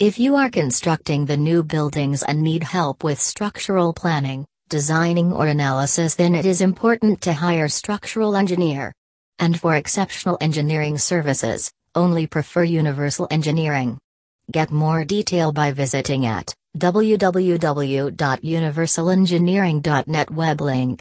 If you are constructing the new buildings and need help with structural planning, designing or analysis then it is important to hire structural engineer. And for exceptional engineering services, only prefer Universal Engineering. Get more detail by visiting at www.universalengineering.net web link.